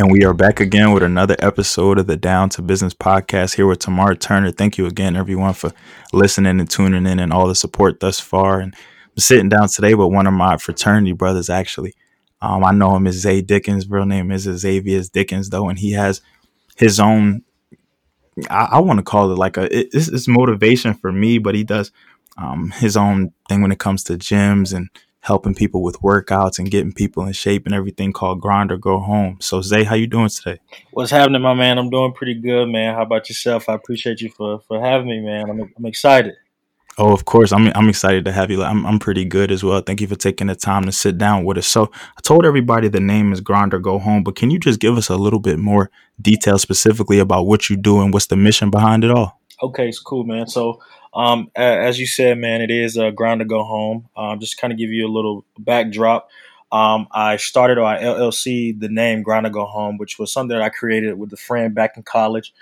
And we are back again with another episode of the Down to Business podcast here with Tamar Turner. Thank you again, everyone, for listening and tuning in and all the support thus far. And I'm sitting down today with one of my fraternity brothers, actually. Um, I know him as Zay Dickens. Real name is Xavier Dickens, though, and he has his own. I, I want to call it like a. It, it's, it's motivation for me, but he does um, his own thing when it comes to gyms and helping people with workouts and getting people in shape and everything called grind or go home. So Zay, how you doing today? What's happening, my man? I'm doing pretty good, man. How about yourself? I appreciate you for for having me, man. I'm I'm excited. Oh, of course. I'm I'm excited to have you. I'm I'm pretty good as well. Thank you for taking the time to sit down with us. So I told everybody the name is Grind or Go Home, but can you just give us a little bit more detail specifically about what you do and what's the mission behind it all? Okay, it's cool, man. So um, as you said, man, it is a grind to go home. Um, just kind of give you a little backdrop. Um, I started our LLC, the name Grind to Go Home, which was something that I created with a friend back in college.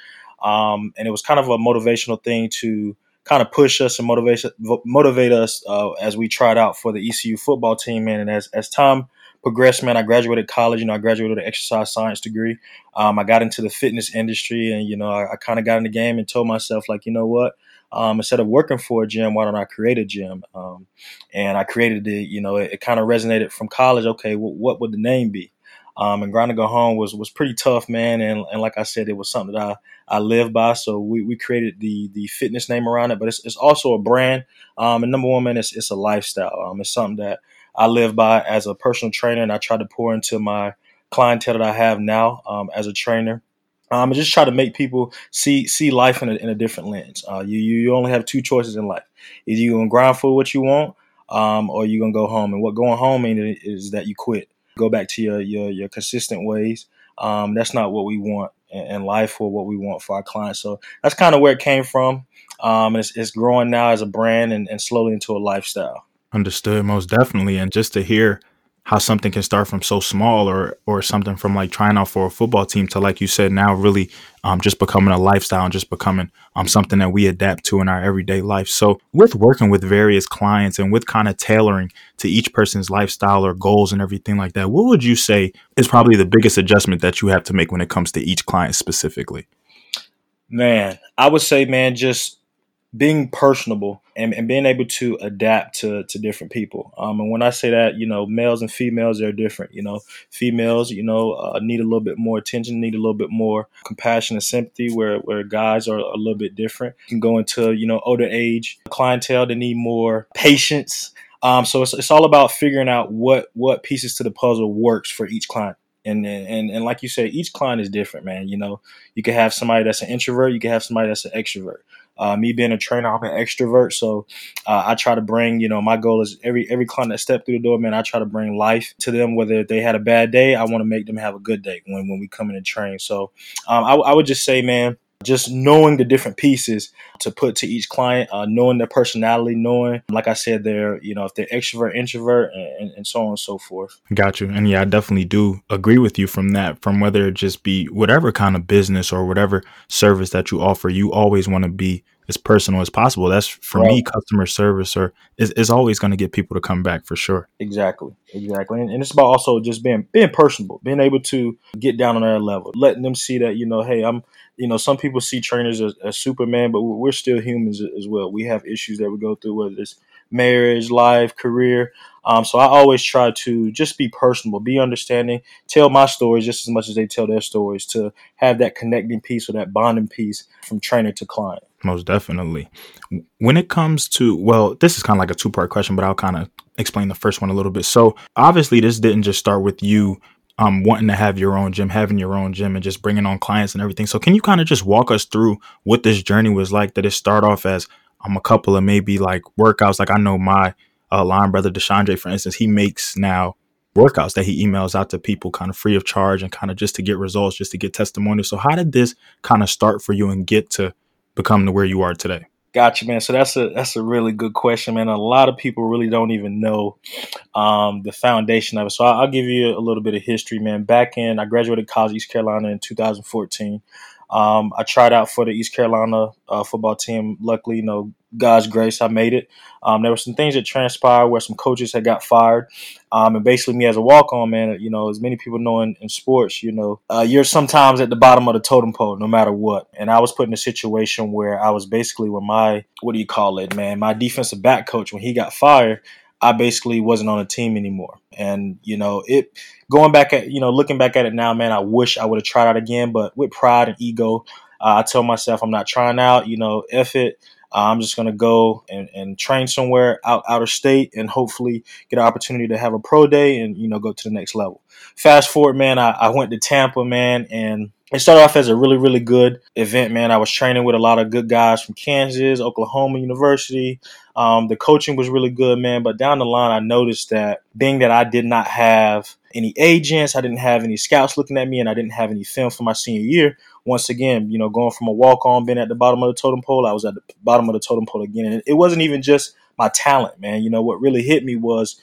Um, and it was kind of a motivational thing to kind of push us and motivate motivate us uh, as we tried out for the ECU football team, man. And as as time progressed, man, I graduated college. You know, I graduated with an exercise science degree. Um, I got into the fitness industry, and you know, I, I kind of got in the game and told myself, like, you know what, um, instead of working for a gym, why don't I create a gym? Um, and I created it. You know, it, it kind of resonated from college. Okay, well, what would the name be? Um, and Grind to Go Home was was pretty tough, man. And, and like I said, it was something that I, I live by. So we, we created the the fitness name around it, but it's, it's also a brand. Um, and number one, man, it's, it's a lifestyle. Um, it's something that I live by as a personal trainer, and I try to pour into my clientele that I have now um, as a trainer. Um, and just try to make people see see life in a, in a different lens. Uh, you you only have two choices in life: either you gonna grind for what you want, um, or you gonna go home. And what going home means is that you quit, go back to your your, your consistent ways. Um, that's not what we want in, life or what we want for our clients. So that's kind of where it came from. Um, it's, it's growing now as a brand and, and slowly into a lifestyle. Understood, most definitely. And just to hear how something can start from so small or or something from like trying out for a football team to like you said now really um, just becoming a lifestyle and just becoming um, something that we adapt to in our everyday life. So with working with various clients and with kind of tailoring to each person's lifestyle or goals and everything like that what would you say is probably the biggest adjustment that you have to make when it comes to each client specifically? Man i would say man just being personable and, and being able to adapt to, to different people. Um, and when I say that, you know, males and females are different. You know, females, you know, uh, need a little bit more attention, need a little bit more compassion and sympathy, where, where guys are a little bit different. You can go into, you know, older age clientele that need more patience. Um, so it's, it's all about figuring out what, what pieces to the puzzle works for each client. And, and and like you said, each client is different, man. You know, you can have somebody that's an introvert, you can have somebody that's an extrovert. Uh, me being a trainer, I'm an extrovert, so uh, I try to bring. You know, my goal is every every client that step through the door, man. I try to bring life to them. Whether they had a bad day, I want to make them have a good day when when we come in and train. So um, I, I would just say, man, just knowing the different pieces to put to each client, uh, knowing their personality, knowing, like I said, they're, you know, if they're extrovert, introvert, and, and, so on and so forth. Got you. And yeah, I definitely do agree with you from that, from whether it just be whatever kind of business or whatever service that you offer, you always want to be as personal as possible. That's for right. me, customer service or is, is always going to get people to come back for sure. Exactly. Exactly. And, and, it's about also just being, being personable, being able to get down on their level, letting them see that, you know, Hey, I'm, you know, some people see trainers as, as Superman, but we're still humans as well. We have issues that we go through, whether it's marriage, life, career. Um, so I always try to just be personable, be understanding, tell my stories just as much as they tell their stories to have that connecting piece or that bonding piece from trainer to client. Most definitely. When it comes to, well, this is kind of like a two part question, but I'll kind of explain the first one a little bit. So obviously, this didn't just start with you um, wanting to have your own gym, having your own gym, and just bringing on clients and everything. So, can you kind of just walk us through what this journey was like? Did it start off as um, a couple of maybe like workouts? Like I know my uh, line brother Deshandre, for instance, he makes now workouts that he emails out to people kind of free of charge and kind of just to get results, just to get testimonials. So, how did this kind of start for you and get to become to where you are today? Gotcha, man. So that's a that's a really good question, man. A lot of people really don't even know um, the foundation of it. So I'll, I'll, give you a little bit of history, man. Back in I graduated college East Carolina in 2014. Um, I tried out for the East Carolina uh, football team. Luckily, you know, God's grace, I made it. Um, there were some things that transpired where some coaches had got fired, um, and basically me as a walk on man, you know, as many people know in, in sports, you know, uh, you're sometimes at the bottom of the totem pole no matter what. And I was put in a situation where I was basically with my what do you call it, man, my defensive back coach when he got fired. I basically wasn't on the team anymore. And, you know, it going back at, you know, looking back at it now, man, I wish I would have tried out again, but with pride and ego, uh, I tell myself I'm not trying out, you know, if it, I'm just going to go and, and train somewhere out, out of state and hopefully get an opportunity to have a pro day and, you know, go to the next level. Fast forward, man, I, I went to Tampa, man, and it started off as a really, really good event, man. I was training with a lot of good guys from Kansas, Oklahoma University. Um, the coaching was really good, man. But down the line, I noticed that being that I did not have any agents, I didn't have any scouts looking at me, and I didn't have any film for my senior year. Once again, you know, going from a walk on, being at the bottom of the totem pole, I was at the bottom of the totem pole again. And it wasn't even just my talent, man. You know, what really hit me was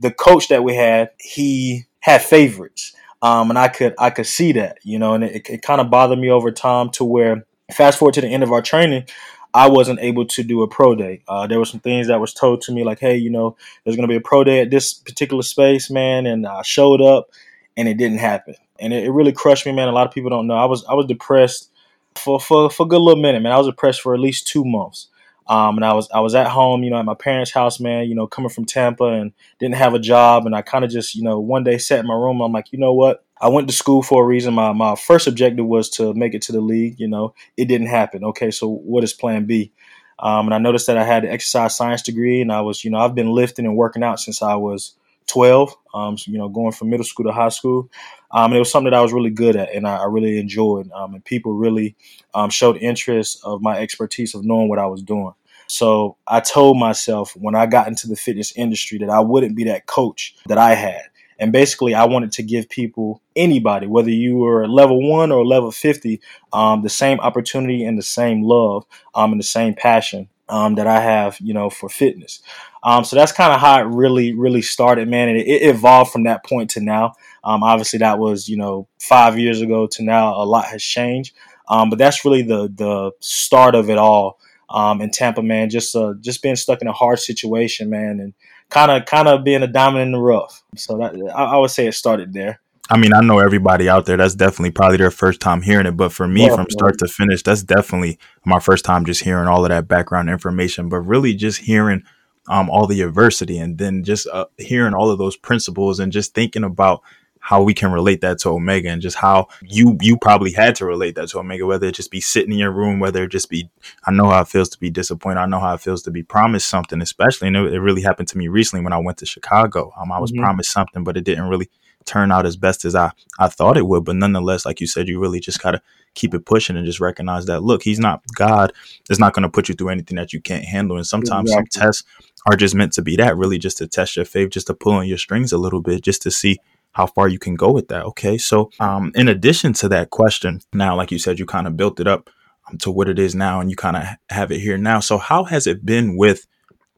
the coach that we had, he had favorites. Um, and I could I could see that, you know, and it, it kind of bothered me over time to where fast forward to the end of our training, I wasn't able to do a pro day. Uh, there were some things that was told to me like, hey, you know, there's going to be a pro day at this particular space, man, and I showed up, and it didn't happen, and it, it really crushed me, man. A lot of people don't know I was I was depressed for for for a good little minute, man. I was depressed for at least two months. Um, and I was I was at home, you know, at my parents' house, man. You know, coming from Tampa and didn't have a job, and I kind of just, you know, one day sat in my room. I'm like, you know what? I went to school for a reason. My my first objective was to make it to the league. You know, it didn't happen. Okay, so what is Plan B? Um, and I noticed that I had an exercise science degree, and I was, you know, I've been lifting and working out since I was 12. Um, so, you know, going from middle school to high school. Um, and it was something that I was really good at, and I, I really enjoyed. Um, and people really um, showed interest of my expertise of knowing what I was doing. So I told myself when I got into the fitness industry that I wouldn't be that coach that I had. And basically, I wanted to give people, anybody, whether you were level one or level 50, um, the same opportunity and the same love um, and the same passion um, that I have, you know, for fitness. Um, so that's kind of how it really, really started, man. And it, it evolved from that point to now. Um, obviously, that was, you know, five years ago to now. A lot has changed. Um, but that's really the the start of it all um, in Tampa, man. Just uh, just being stuck in a hard situation, man, and kind of kind of being a diamond in the rough. So that, I, I, would say it started there. I mean, I know everybody out there. That's definitely probably their first time hearing it, but for me, yeah, from start to finish, that's definitely my first time just hearing all of that background information. But really, just hearing um, all the adversity and then just uh, hearing all of those principles and just thinking about how we can relate that to Omega and just how you you probably had to relate that to Omega, whether it just be sitting in your room, whether it just be I know how it feels to be disappointed. I know how it feels to be promised something, especially and it, it really happened to me recently when I went to Chicago. Um, I was mm-hmm. promised something, but it didn't really turn out as best as I, I thought it would. But nonetheless, like you said, you really just gotta keep it pushing and just recognize that look, he's not God is not gonna put you through anything that you can't handle. And sometimes exactly. some tests are just meant to be that, really just to test your faith, just to pull on your strings a little bit, just to see how far you can go with that. Okay. So, um, in addition to that question, now, like you said, you kind of built it up um, to what it is now and you kind of have it here now. So, how has it been with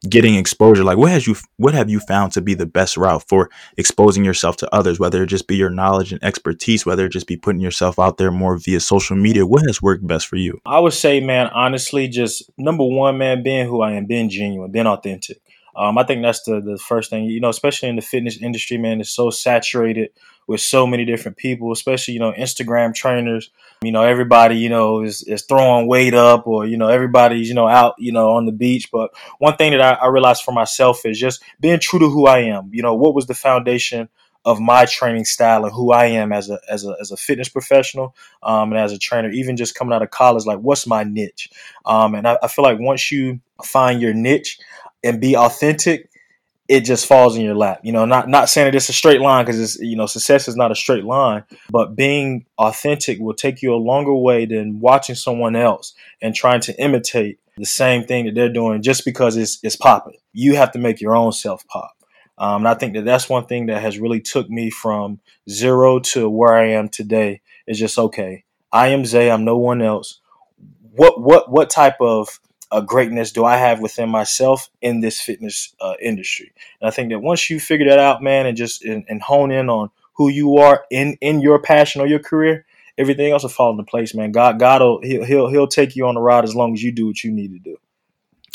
getting exposure? Like, what has you, what have you found to be the best route for exposing yourself to others, whether it just be your knowledge and expertise, whether it just be putting yourself out there more via social media? What has worked best for you? I would say, man, honestly, just number one, man, being who I am, being genuine, being authentic. Um, I think that's the the first thing, you know, especially in the fitness industry, man, it's so saturated with so many different people, especially, you know, Instagram trainers. You know, everybody, you know, is, is throwing weight up or, you know, everybody's, you know, out, you know, on the beach. But one thing that I, I realized for myself is just being true to who I am. You know, what was the foundation of my training style and who I am as a as a as a fitness professional um, and as a trainer, even just coming out of college, like what's my niche? Um, and I, I, feel like once you find your niche, and be authentic, it just falls in your lap. You know, not not saying that it's a straight line because it's you know success is not a straight line, but being authentic will take you a longer way than watching someone else and trying to imitate the same thing that they're doing just because it's it's popping. You have to make your own self pop. Um, and I think that that's one thing that has really took me from zero to where I am today. Is just okay. I am Zay. I'm no one else. What what what type of uh, greatness do I have within myself in this fitness uh, industry? And I think that once you figure that out, man, and just and, and hone in on who you are in in your passion or your career, everything else will fall into place, man. God, God'll he'll he'll he'll take you on the ride as long as you do what you need to do.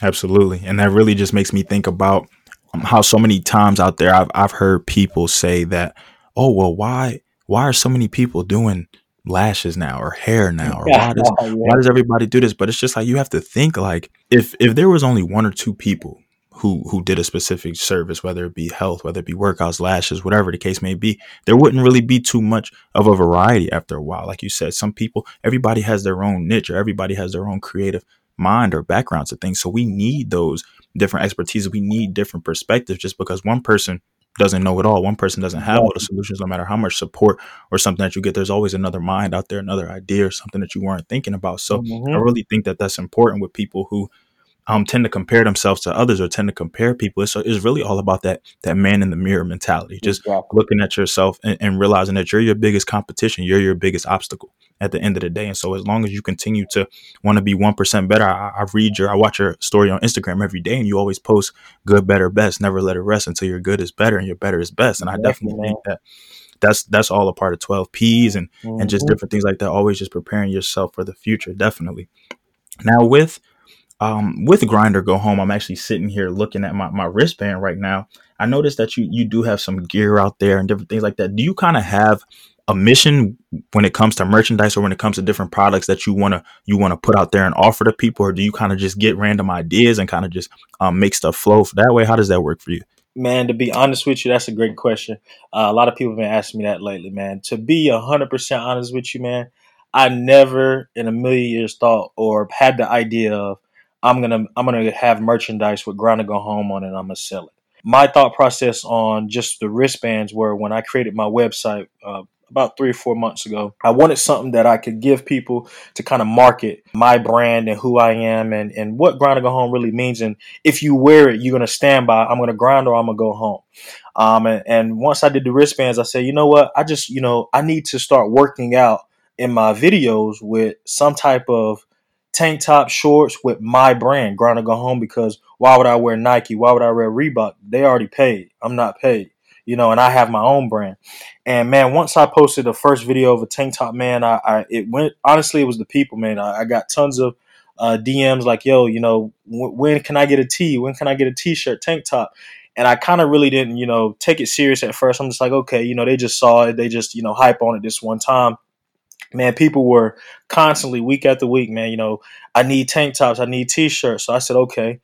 Absolutely, and that really just makes me think about um, how so many times out there I've I've heard people say that, oh well, why why are so many people doing lashes now or hair now or why does yeah. why does everybody do this? But it's just like you have to think like if if there was only one or two people who who did a specific service, whether it be health, whether it be workouts, lashes, whatever the case may be, there wouldn't really be too much of a variety after a while. Like you said, some people, everybody has their own niche or everybody has their own creative mind or backgrounds to things. So we need those different expertise. We need different perspectives just because one person doesn't know it all. One person doesn't have all the solutions, no matter how much support or something that you get. There's always another mind out there, another idea or something that you weren't thinking about. So Mhm. I really think that that's important with people who um, tend to compare themselves to others or tend to compare people. It's, it's really all about that that man in the mirror mentality. Just Exactly. looking at yourself and, and realizing that you're your biggest competition, you're your biggest obstacle at the end of the day. And so as long as you continue to want to be one percent better, I, I read your, I watch your story on Instagram every day, and you always post good, better, best. Never let it rest until your good is better and your better is best. And I Exactly, definitely think that that's that's all a part of 12 P's and and just Mhm. different things like that. Always just preparing yourself for the future. Definitely. Now with um with grind or go home i'm actually sitting here looking at my, my wristband right now i noticed that you you do have some gear out there and different things like that do you kind of have a mission when it comes to merchandise or when it comes to different products that you want to you want to put out there and offer to people or do you kind of just get random ideas and kind of just um, make stuff flow that way how does that work for you Man, to be honest with you, that's a great question. Uh, a lot of people have been asking me that lately, man. To be hundred percent honest with you, man, I never in a million years thought or had the idea of I'm gonna I'm gonna have merchandise with Grind to Go Home on it. I'm gonna sell it. My thought process on just the wristbands were when I created my website uh, about three or four months ago. I wanted something that I could give people to kind of market my brand and who I am and and what grind to Go Home really means and if you wear it, you're gonna stand by. I'm gonna grind or I'm gonna go home. Um, and, and once I did the wristbands, I said, you know what? I just, you know, I need to start working out in my videos with some type of tank top shorts with my brand, Grind Go Home, because why would I wear Nike? Why would I wear Reebok? They already paid. I'm not paid. You know, and I have my own brand. And man, once I posted the first video of a tank top, man, I, I it went honestly, it was the people, man. I, I got tons of uh, DMs like, yo, you know, w- when can I get a tee? When can I get a t-shirt, tank top? And I kind of really didn't, you know, take it serious at first. I'm just like, okay, you know, they just saw it. They just, you know, hype on it this one time. Man, people were constantly week after week, man, you know, I need tank tops, I need t-shirts. So I said, okay,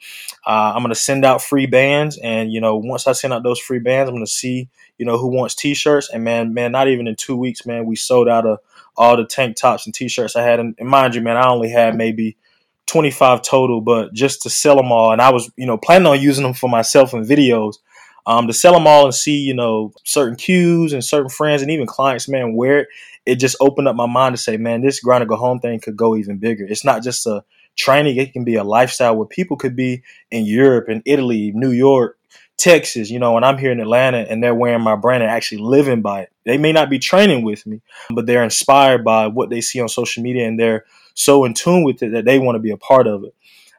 uh, I'm going to send out free bands. And, you know, once I send out those free bands, I'm going to see, you know, who wants t-shirts. And man, man, not even in two weeks, man, we sold out of all the tank tops and t-shirts I had. And, and mind you, man, I only had maybe 25 total, but just to sell them all. And I was, you know, planning on using them for myself in videos. Um, to sell them all and see, you know, certain cues and certain friends and even clients, man, wear it. It just opened up my mind to say, man, this grind to go home thing could go even bigger. It's not just a training; it can be a lifestyle where people could be in Europe and Italy, New York, Texas, you know, and I'm here in Atlanta and they're wearing my brand and actually living by it. They may not be training with me, but they're inspired by what they see on social media and they're so in tune with it that they want to be a part of it.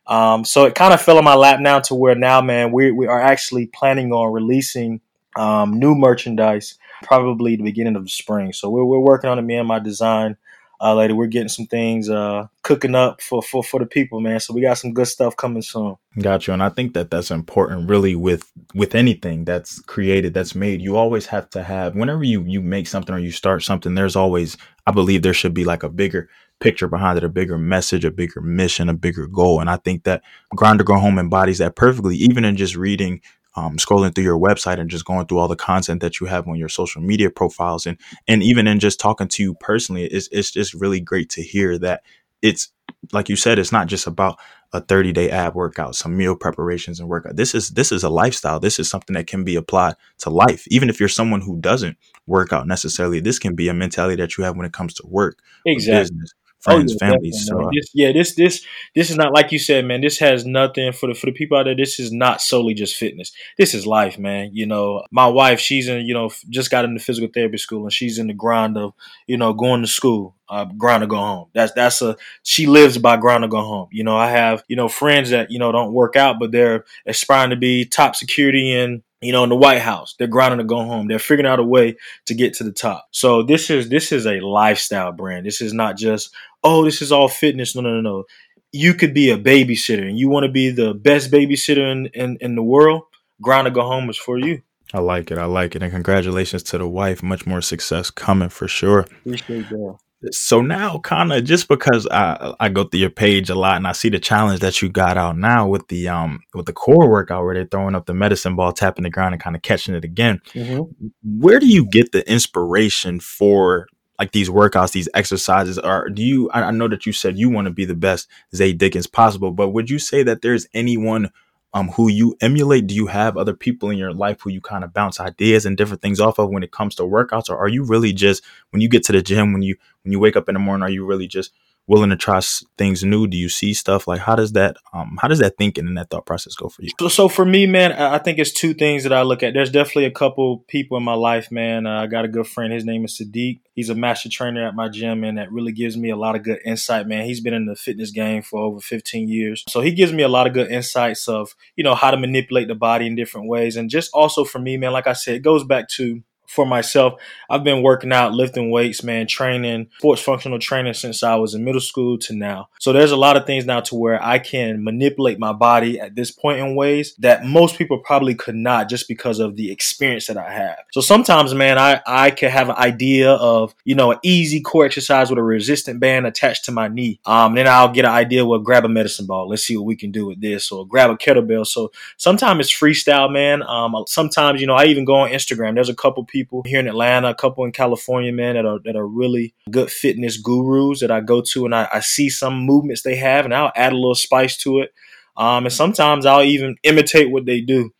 Um, so it kind of fell in my lap now to where now, man, we, we are actually planning on releasing um, new merchandise probably the beginning of the spring. So we're, we're working on it, me and my design uh, lady. We're getting some things uh, cooking up for, for, for the people, man. So we got some good stuff coming soon. Got you, and I think that that's important, really, with with anything that's created, that's made. You always have to have, whenever you you make something or you start something, there's always, I believe, there should be like a bigger picture behind it, a bigger message, a bigger mission, a bigger goal, and I think that Grind to Go Home embodies that perfectly. Even in just reading, um, scrolling through your website and just going through all the content that you have on your social media profiles, and and even in just talking to you personally, it's it's just really great to hear that it's like you said, it's not just about a 30 day ab workout, some meal preparations and workout. This is this is a lifestyle. This is something that can be applied to life. Even if you're someone who doesn't work out necessarily, this can be a mentality that you have when it comes to work, Exactly. business, Oh yeah, family. So uh, This, yeah, this this this is not like you said, man. This has nothing for the for the people out there. This is not solely just fitness. This is life, man. You know, my wife, she's in, you know, just got into physical therapy school, and she's in the grind of, you know, going to school. Uh, grind to go home. That's that's a she lives by grind to go home. You know, I have you know friends that you know don't work out, but they're aspiring to be top security in you know in the White House. They're grinding to go home. They're figuring out a way to get to the top. So this is this is a lifestyle brand. This is not just oh this is all fitness. No no no no. You could be a babysitter and you want to be the best babysitter in, in, in the world. Grind to go home is for you. I like it. I like it. And congratulations to the wife. Much more success coming for sure. Appreciate that. So now, kind of just because I I go through your page a lot and I see the challenge that you got out now with the um with the core workout where they're throwing up the medicine ball, tapping the ground, and kind of catching it again. Mm-hmm. Where do you get the inspiration for like these workouts, these exercises? Are do you? I, I know that you said you want to be the best Zay Dickens possible, but would you say that there's anyone um, who you emulate? Do you have other people in your life who you kind of bounce ideas and different things off of when it comes to workouts, or are you really just when you get to the gym when you when you wake up in the morning, are you really just willing to try things new? Do you see stuff like how does that um how does that thinking and that thought process go for you? So, so for me, man, I think it's two things that I look at. There's definitely a couple people in my life, man. Uh, I got a good friend. His name is Sadiq. He's a master trainer at my gym, and that really gives me a lot of good insight, man. He's been in the fitness game for over 15 years, so he gives me a lot of good insights of you know how to manipulate the body in different ways, and just also for me, man. Like I said, it goes back to for myself, I've been working out, lifting weights, man, training, sports functional training since I was in middle school to now. So there's a lot of things now to where I can manipulate my body at this point in ways that most people probably could not just because of the experience that I have. So sometimes, man, I, I can have an idea of, you know, an easy core exercise with a resistant band attached to my knee. Um, then I'll get an idea, well, grab a medicine ball. Let's see what we can do with this or grab a kettlebell. So sometimes it's freestyle, man. Um, sometimes, you know, I even go on Instagram. There's a couple people people here in Atlanta, a couple in California, man, that are that are really good fitness gurus that I go to, and I, I see some movements they have, and I'll add a little spice to it. Um, and sometimes I'll even imitate what they do.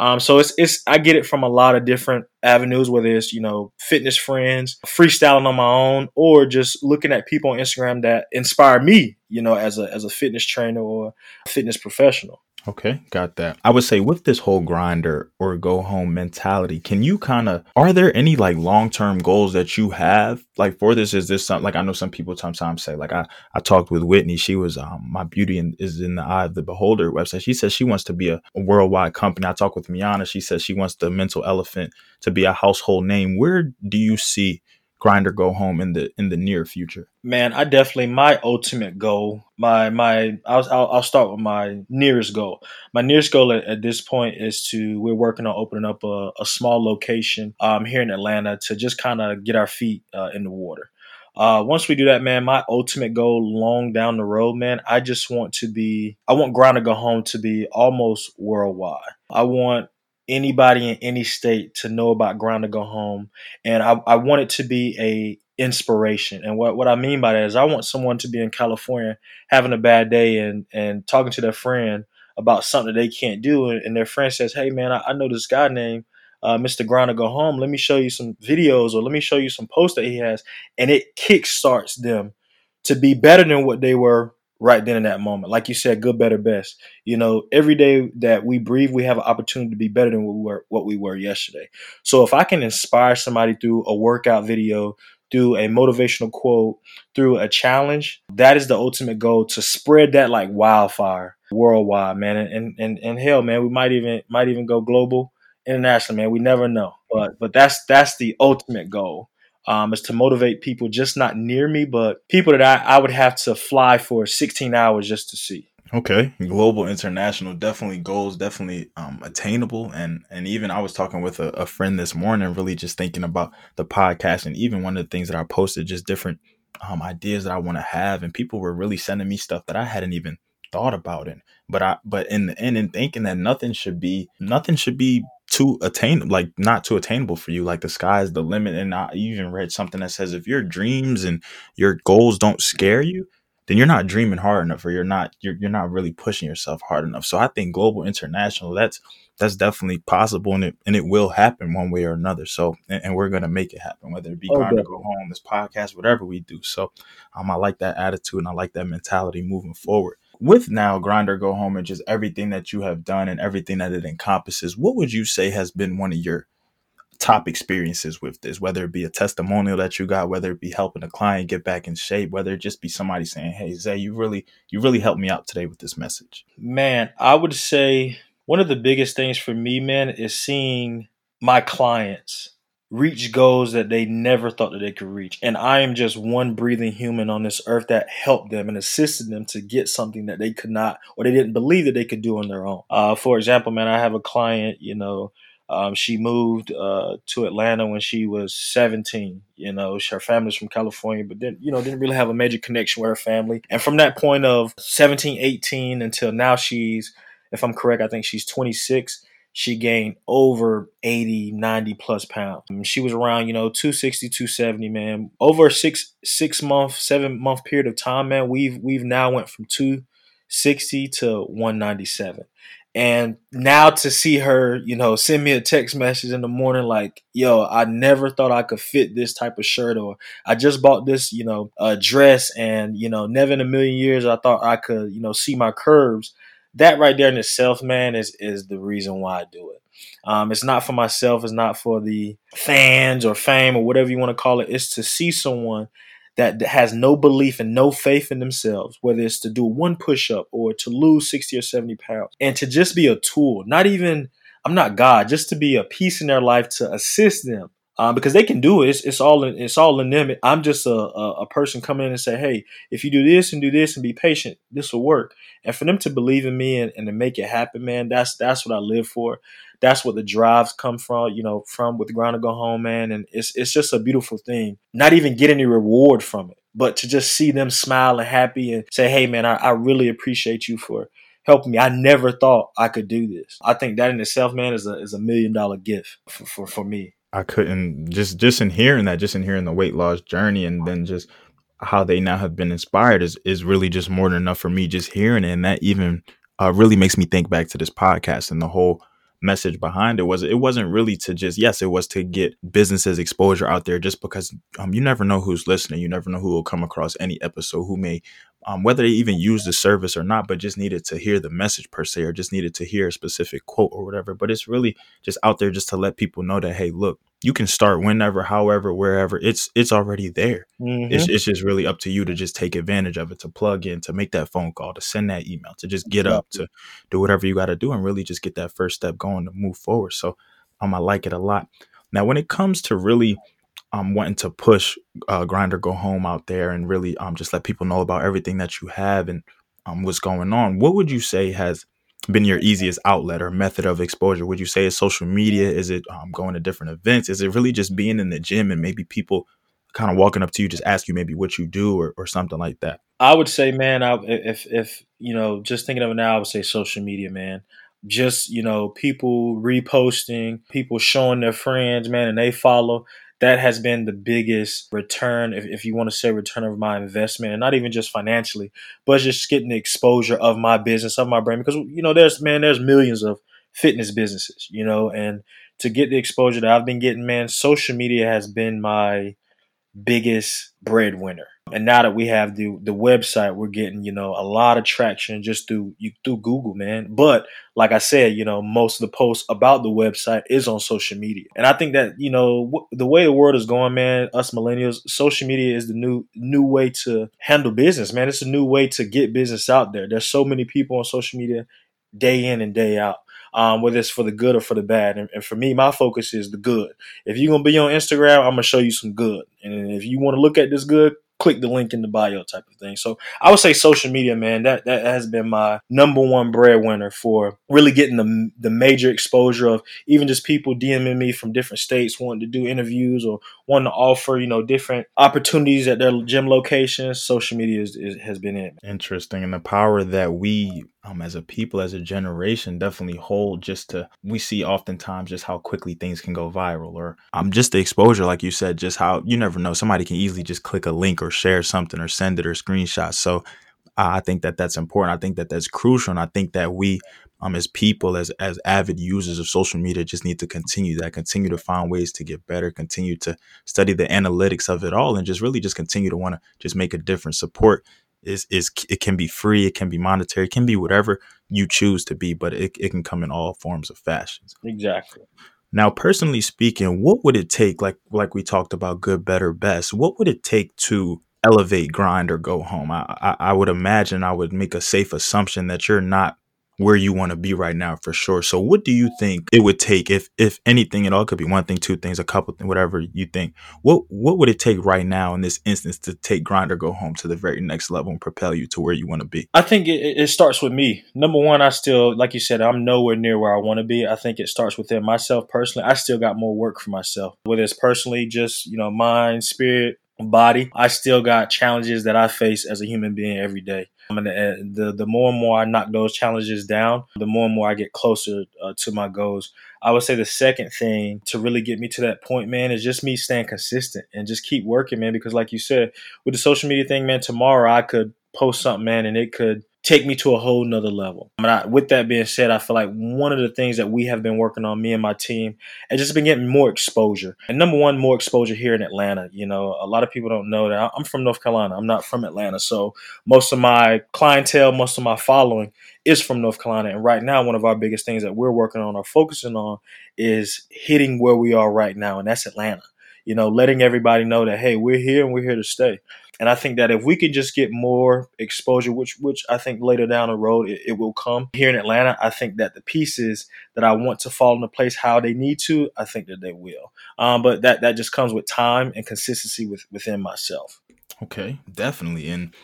Um, so it's it's I get it from a lot of different avenues, whether it's you know fitness friends, freestyling on my own, or just looking at people on Instagram that inspire me, you know, as a as a fitness trainer or fitness professional. Okay, got that. I would say with this whole grinder or go home mentality, can you kind of are there any like long term goals that you have like for this? Is this something like I know some people sometimes say like I I talked with Whitney. She was um my beauty in, is in the eye of the beholder website. She says she wants to be a, a worldwide company. I talked with Miana. She says she wants the mental elephant to be a household name. Where do you see grind or go home in the in the near future? Man, I definitely my ultimate goal. My my I'll I'll, I'll start with my nearest goal. My nearest goal at, at, this point is to we're working on opening up a, a small location um, here in Atlanta to just kind of get our feet uh, in the water. Uh, once we do that, man, my ultimate goal long down the road, man, I just want to be, I want Grind to Go Home to be almost worldwide. I want anybody in any state to know about Grind to Go Home. And I, I want it to be a inspiration. And what, what I mean by that is I want someone to be in California having a bad day and, and talking to their friend about something they can't do. And, and their friend says, Hey man, I, I know this guy named uh, Mr. Grind to Go Home. Let me show you some videos or let me show you some posts that he has. And it kickstarts them to be better than what they were right then in that moment. Like you said, good, better, best. You know, every day that we breathe, we have an opportunity to be better than what we were what we were yesterday. So if I can inspire somebody through a workout video, through a motivational quote, through a challenge, that is the ultimate goal to spread that like wildfire worldwide, man. And and and hell, man, we might even might even go global, international, man. We never know. But but that's that's the ultimate goal um, is to motivate people just not near me, but people that I, I would have to fly for 16 hours just to see. Okay, global, international, definitely goals, definitely um, attainable, and and even I was talking with a, a friend this morning, really just thinking about the podcast, and even one of the things that I posted, just different um, ideas that I want to have, and people were really sending me stuff that I hadn't even thought about it. But I, but in the end, in thinking that nothing should be, nothing should be too attain like not too attainable for you like the sky's the limit and i even read something that says if your dreams and your goals don't scare you then you're not dreaming hard enough or you're not you're, you're not really pushing yourself hard enough. So i think global international that's that's definitely possible and it and it will happen one way or another. So and, and we're gonna make it happen whether it be oh, to go home this podcast whatever we do. So um i like that attitude and i like that mentality moving forward with now grind or go home and just everything that you have done and everything that it encompasses what would you say has been one of your top experiences with this, whether it be a testimonial that you got, whether it be helping a client get back in shape, whether it just be somebody saying, Hey, Zay, you really, you really helped me out today with this message? Man, I would say one of the biggest things for me, man, is seeing my clients reach goals that they never thought that they could reach. And I am just one breathing human on this earth that helped them and assisted them to get something that they could not or they didn't believe that they could do on their own. Uh, for example, man, I have a client, you know, um, she moved uh, to Atlanta when she was 17. You know, her family's from California, but then, you know, didn't really have a major connection with her family. And from that point of 17, 18 until now, she's, if I'm correct, I think she's 26 she gained over 80 90 plus pounds. She was around you know 260 270 man. Over a six six month seven month period of time man we've we've now went from 260 to 197 and now to see her you know send me a text message in the morning like yo i never thought i could fit this type of shirt or i just bought this you know uh, dress and you know never in a million years i thought i could you know see my curves that right there in itself, man, is is the reason why I do it. Um, it's not for myself. It's not for the fans or fame or whatever you want to call it. It's to see someone that has no belief and no faith in themselves, whether it's to do one push up or to lose 60 or 70 pounds, and to just be a tool, not even, I'm not God, just to be a piece in their life to assist them um, because they can do it. It's, it's all in, it's all in them. I'm just a, a, a, person coming in and say, hey, if you do this and do this and be patient, this will work. And for them to believe in me and, and to make it happen, man, that's that's what I live for. That's what the drives come from, you know, from with the grind to go home, man. And it's it's just a beautiful thing. Not even get any reward from it, but to just see them smile and happy and say, hey, man, I, I really appreciate you for helping me. I never thought I could do this. I think that in itself, man, is a is a million dollar gift for, for, for me. I couldn't just just in hearing that, just in hearing the weight loss journey, and then just how they now have been inspired is is really just more than enough for me. Just hearing it, and that even uh, really makes me think back to this podcast and the whole message behind it was it wasn't really to just yes it was to get businesses exposure out there just because um you never know who's listening you never know who will come across any episode who may um, whether they even use the service or not, but just needed to hear the message per se, or just needed to hear a specific quote or whatever. But it's really just out there just to let people know that hey, look, you can start whenever, however, wherever. It's it's already there. Mm-hmm. It's it's just really up to you to just take advantage of it, to plug in, to make that phone call, to send that email, to just get up, to do whatever you got to do, and really just get that first step going to move forward. So um, I like it a lot. Now, when it comes to really um, wanting to push uh, Grind or Go Home out there and really um, just let people know about everything that you have and um, what's going on, what would you say has been your easiest outlet or method of exposure? Would you say it's social media? Is it um, going to different events? Is it really just being in the gym and maybe people kind of walking up to you, just ask you maybe what you do or, or something like that? I would say, man, I, if if you know, just thinking of it now, I would say social media, man just you know people reposting people showing their friends man and they follow that has been the biggest return, if, if you want to say return of my investment, and not even just financially, but just getting the exposure of my business, of my brand. Because, you know, there's, man, there's millions of fitness businesses, you know, and to get the exposure that I've been getting, man, social media has been my biggest breadwinner. And now that we have the the website, we're getting you know a lot of traction just through you through Google, man. But like I said, you know most of the posts about the website is on social media, and I think that you know w- the way the world is going, man. Us millennials, social media is the new new way to handle business, man. It's a new way to get business out there. There's so many people on social media day in and day out um, whether it's for the good or for the bad. And, and, for me, my focus is the good. If you're gonna be on Instagram, I'm gonna show you some good. And if you want to look at this good, click the link in the bio type of thing. So I would say social media, man, that that has been my number one breadwinner for really getting the the major exposure of even just people DMing me from different states wanting to do interviews or wanting to offer, you know, different opportunities at their gym locations. Social media is, is, has been it. Interesting. And the power that we um, as a people, as a generation, definitely hold just to we see oftentimes just how quickly things can go viral, or um, just the exposure, like you said, just how you never know somebody can easily just click a link or share something or send it or screenshot. So uh, I think that that's important. I think that that's crucial, and I think that we, um, as people, as as avid users of social media, just need to continue that, continue to find ways to get better, continue to study the analytics of it all, and just really just continue to want to just make a difference, support is is it can be free, it can be monetary, it can be whatever you choose to be, but it, it can come in all forms of fashions. Exactly. Now, personally speaking, what would it take, like like we talked about, good, better, best? What would it take to elevate, grind, or go home? I, I, I would imagine I would make a safe assumption that you're not where you want to be right now for sure. So what do you think it would take if if anything at all could be one thing, two things, a couple things, whatever you think. What what would it take right now in this instance to take grind or go home to the very next level and propel you to where you want to be? I think it, it starts with me. Number one, I still like you said, I'm nowhere near where I want to be. I think it starts within myself personally. I still got more work for myself. Whether it's personally just, you know, mind, spirit, body, I still got challenges that I face as a human being every day. And the, the more and more I knock those challenges down, the more and more I get closer uh, to my goals. I would say the second thing to really get me to that point, man, is just me staying consistent and just keep working, man. Because like you said, with the social media thing, man, tomorrow I could post something, man, and it could take me to a whole nother level. But I, with that being said, I feel like one of the things that we have been working on, me and my team, has just been getting more exposure. And number one, more exposure here in Atlanta. You know, a lot of people don't know that I'm from North Carolina. I'm not from Atlanta. So most of my clientele, most of my following is from North Carolina. And right now, one of our biggest things that we're working on or focusing on is hitting where we are right now, and that's Atlanta. You know, letting everybody know that, hey, we're here and we're here to stay. And I think that if we could just get more exposure, which which I think later down the road it, it, will come here in Atlanta, I think that the pieces that I want to fall into place how they need to, I think that they will. Um, but that that just comes with time and consistency with within myself. Okay, definitely. And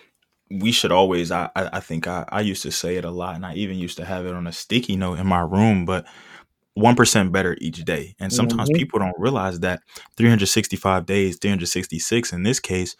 we should always I I, think I, I used to say it a lot and I even used to have it on a sticky note in my room, but 1% better each day. And sometimes mm-hmm. people don't realize that 365 days, 366 in this case,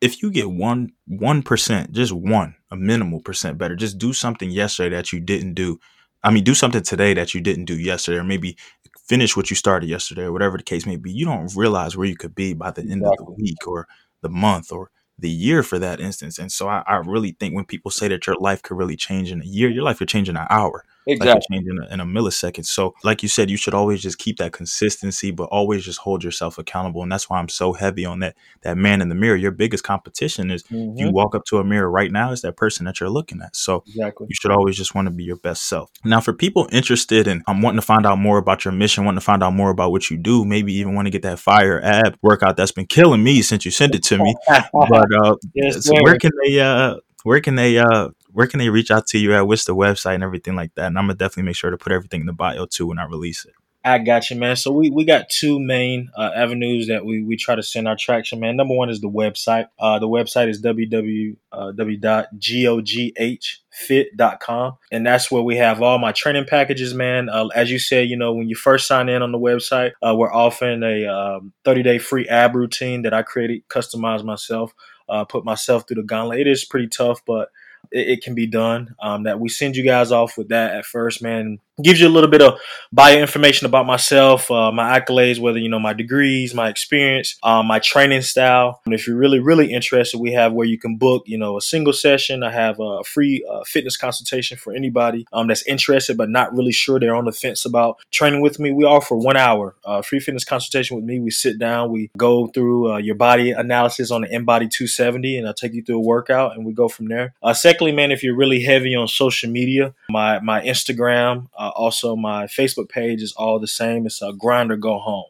if you get one one percent, just one, a minimal percent better, just do something yesterday that you didn't do. I mean, do something today that you didn't do yesterday, or maybe finish what you started yesterday, or whatever the case may be. You don't realize where you could be by the end exactly. of the week or the month or the year for that instance. And so I, I, really think when people say that your life could really change in a year, your life could change in an hour. Exactly. Like change in a, in a millisecond. So, like you said, you should always just keep that consistency, but always just hold yourself accountable. And that's why I'm so heavy on that that man in the mirror. Your biggest competition is mm-hmm. you walk up to a mirror right now, is that person that you're looking at. So exactly. you should always just want to be your best self. Now, for people interested in I'm um, wanting to find out more about your mission, wanting to find out more about what you do, maybe even want to get that fire ab workout that's been killing me since you sent it to me. but uh, yes, so where can they uh where can they uh where can they reach out to you at? What's the website and everything like that? And I'm gonna definitely make sure to put everything in the bio too when I release it. I got you, man. So we, we got two main uh, avenues that we, we try to send our traction, man. Number one is the website. Uh, the website is www.goghfit.com. And that's where we have all my training packages, man. Uh, as you said, you know, when you first sign in on the website, uh, we're offering a 30 um, day free ab routine that I created, customized myself, uh, put myself through the gauntlet. It is pretty tough, but it, it can be done. Um, that we send you guys off with that at first, man gives you a little bit of bio information about myself, uh, my accolades, whether you know my degrees, my experience, um, my training style. And if you're really, really interested, we have where you can book, you know, a single session. I have a free uh, fitness consultation for anybody um, that's interested but not really sure they're on the fence about training with me. We offer one hour uh, free fitness consultation with me. We sit down, we go through uh, your body analysis on the InBody 270, and I'll take you through a workout, and we go from there. Uh, secondly, man, if you're really heavy on social media, my my Instagram. Uh, also, my Facebook page is all the same. It's a grind or go home.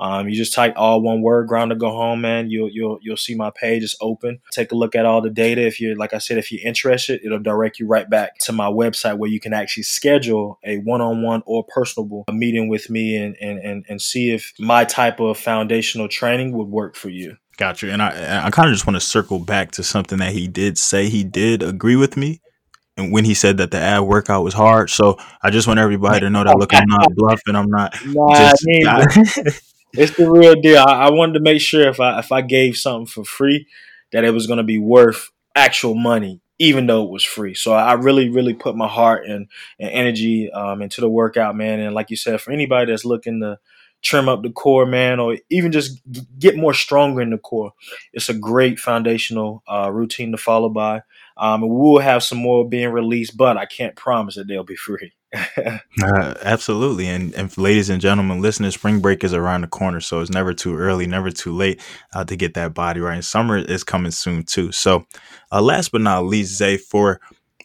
Um, you just type all one word, grind or go home, man. You'll you'll you'll see my page is open. Take a look at all the data. If you're like I said, if you're interested, it'll direct you right back to my website where you can actually schedule a one-on-one or personable meeting with me and and and, and see if my type of foundational training would work for you. Got you. And I I kind of just want to circle back to something that he did say. He did agree with me and when he said that the ab workout was hard. So I just want everybody to know that look, I'm not bluffing. I'm not. Nah, just, it's the real deal. I, I, wanted to make sure if I if I gave something for free, that it was going to be worth actual money, even though it was free. So I really, really put my heart and, and energy um, into the workout, man. And like you said, for anybody that's looking to trim up the core, man, or even just get more stronger in the core, it's a great foundational uh, routine to follow by. Um, we will have some more being released, but I can't promise that they'll be free. uh, absolutely. And, and ladies and gentlemen, listeners, spring break is around the corner. So it's never too early, never too late uh, to get that body right. And summer is coming soon, too. So, uh, last but not least, Zay, for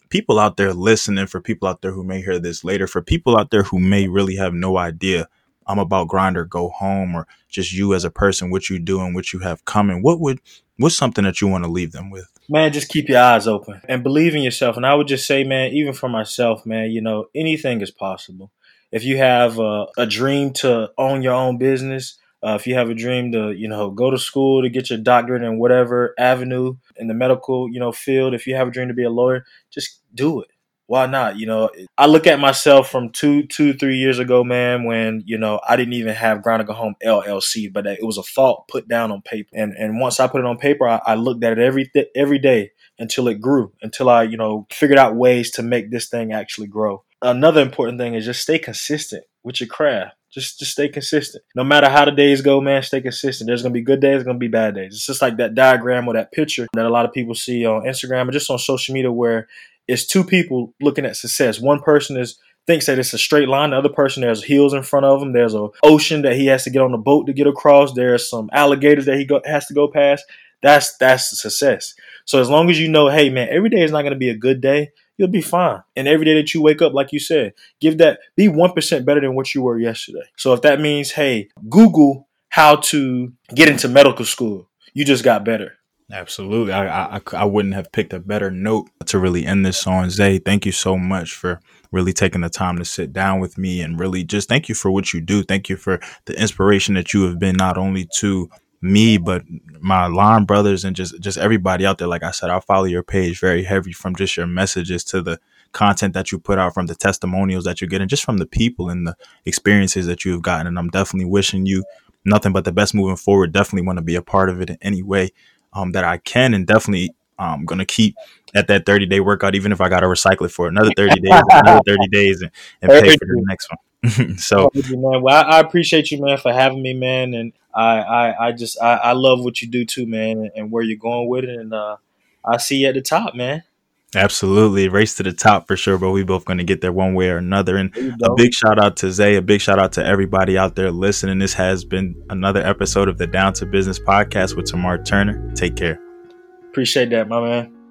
people out there listening, for people out there who may hear this later, for people out there who may really have no idea um about grinder, go home or just you as a person, what you do and what you have coming, what would what's something that you want to leave them with? Man, just keep your eyes open and believe in yourself. And I would just say, man, even for myself, man, you know, anything is possible. If you have a, a dream to own your own business, uh, if you have a dream to, you know, go to school to get your doctorate in whatever avenue in the medical, you know, field, if you have a dream to be a lawyer, just do it why not? You know, I look at myself from two, two, three years ago, man, when you know I didn't even have Grind Go Home LLC, but it was a thought put down on paper. And and once I put it on paper, I, I looked at it every th- every day until it grew, until I you know figured out ways to make this thing actually grow. Another important thing is just stay consistent with your craft. Just just stay consistent. No matter how the days go, man, stay consistent. There's gonna be good days, gonna be bad days. It's just like that diagram or that picture that a lot of people see on Instagram or just on social media where it's two people looking at success. One person is thinks that it's a straight line. The other person there's hills in front of him. There's a ocean that he has to get on a boat to get across. There's some alligators that he go, has to go past. That's that's success. So as long as you know, hey man, every day is not going to be a good day. You'll be fine. And every day that you wake up, like you said, give that be one percent better than what you were yesterday. So if that means, hey, Google how to get into medical school, you just got better. Absolutely. I, I, I wouldn't have picked a better note to really end this on. Zay, thank you so much for really taking the time to sit down with me and really just thank you for what you do. Thank you for the inspiration that you have been not only to me, but my line brothers and just, just everybody out there. Like I said, I follow your page very heavy from just your messages to the content that you put out from the testimonials that you're getting, just from the people and the experiences that you've gotten. And I'm definitely wishing you nothing but the best moving forward. Definitely want to be a part of it in any way um, that I can, and definitely I'm um, gonna keep at that 30 day workout, even if I gotta recycle it for another 30 days, another 30 days, and, and pay for the next one. so, man, well, I, I, appreciate you, man, for having me, man, and I, I, I just, I, I love what you do too, man, and where you're going with it, and uh, I see you at the top, man. Absolutely. Race to the top for sure, but we both going to get there one way or another. And a big shout out to Zay, a big shout out to everybody out there listening. This has been another episode of the Down to Business podcast with Tamar Turner. Take care. Appreciate that, my man.